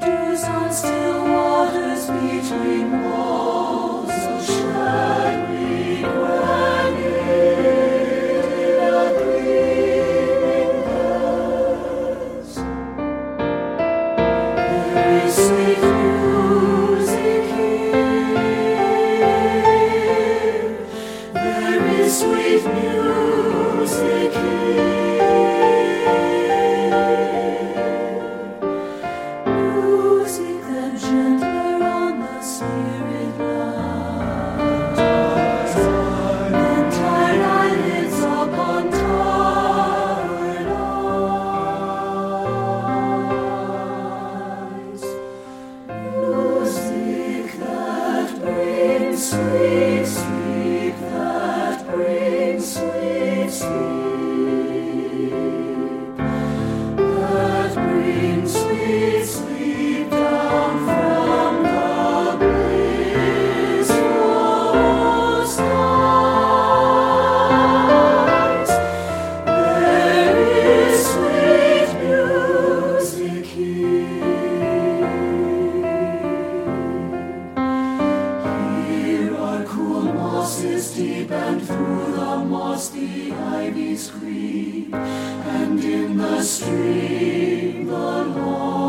Dews on still waters between waters. sweet sleep that brings sweet sleep that brings sweet sleep. through the moss the ivies creep, and in the stream the long.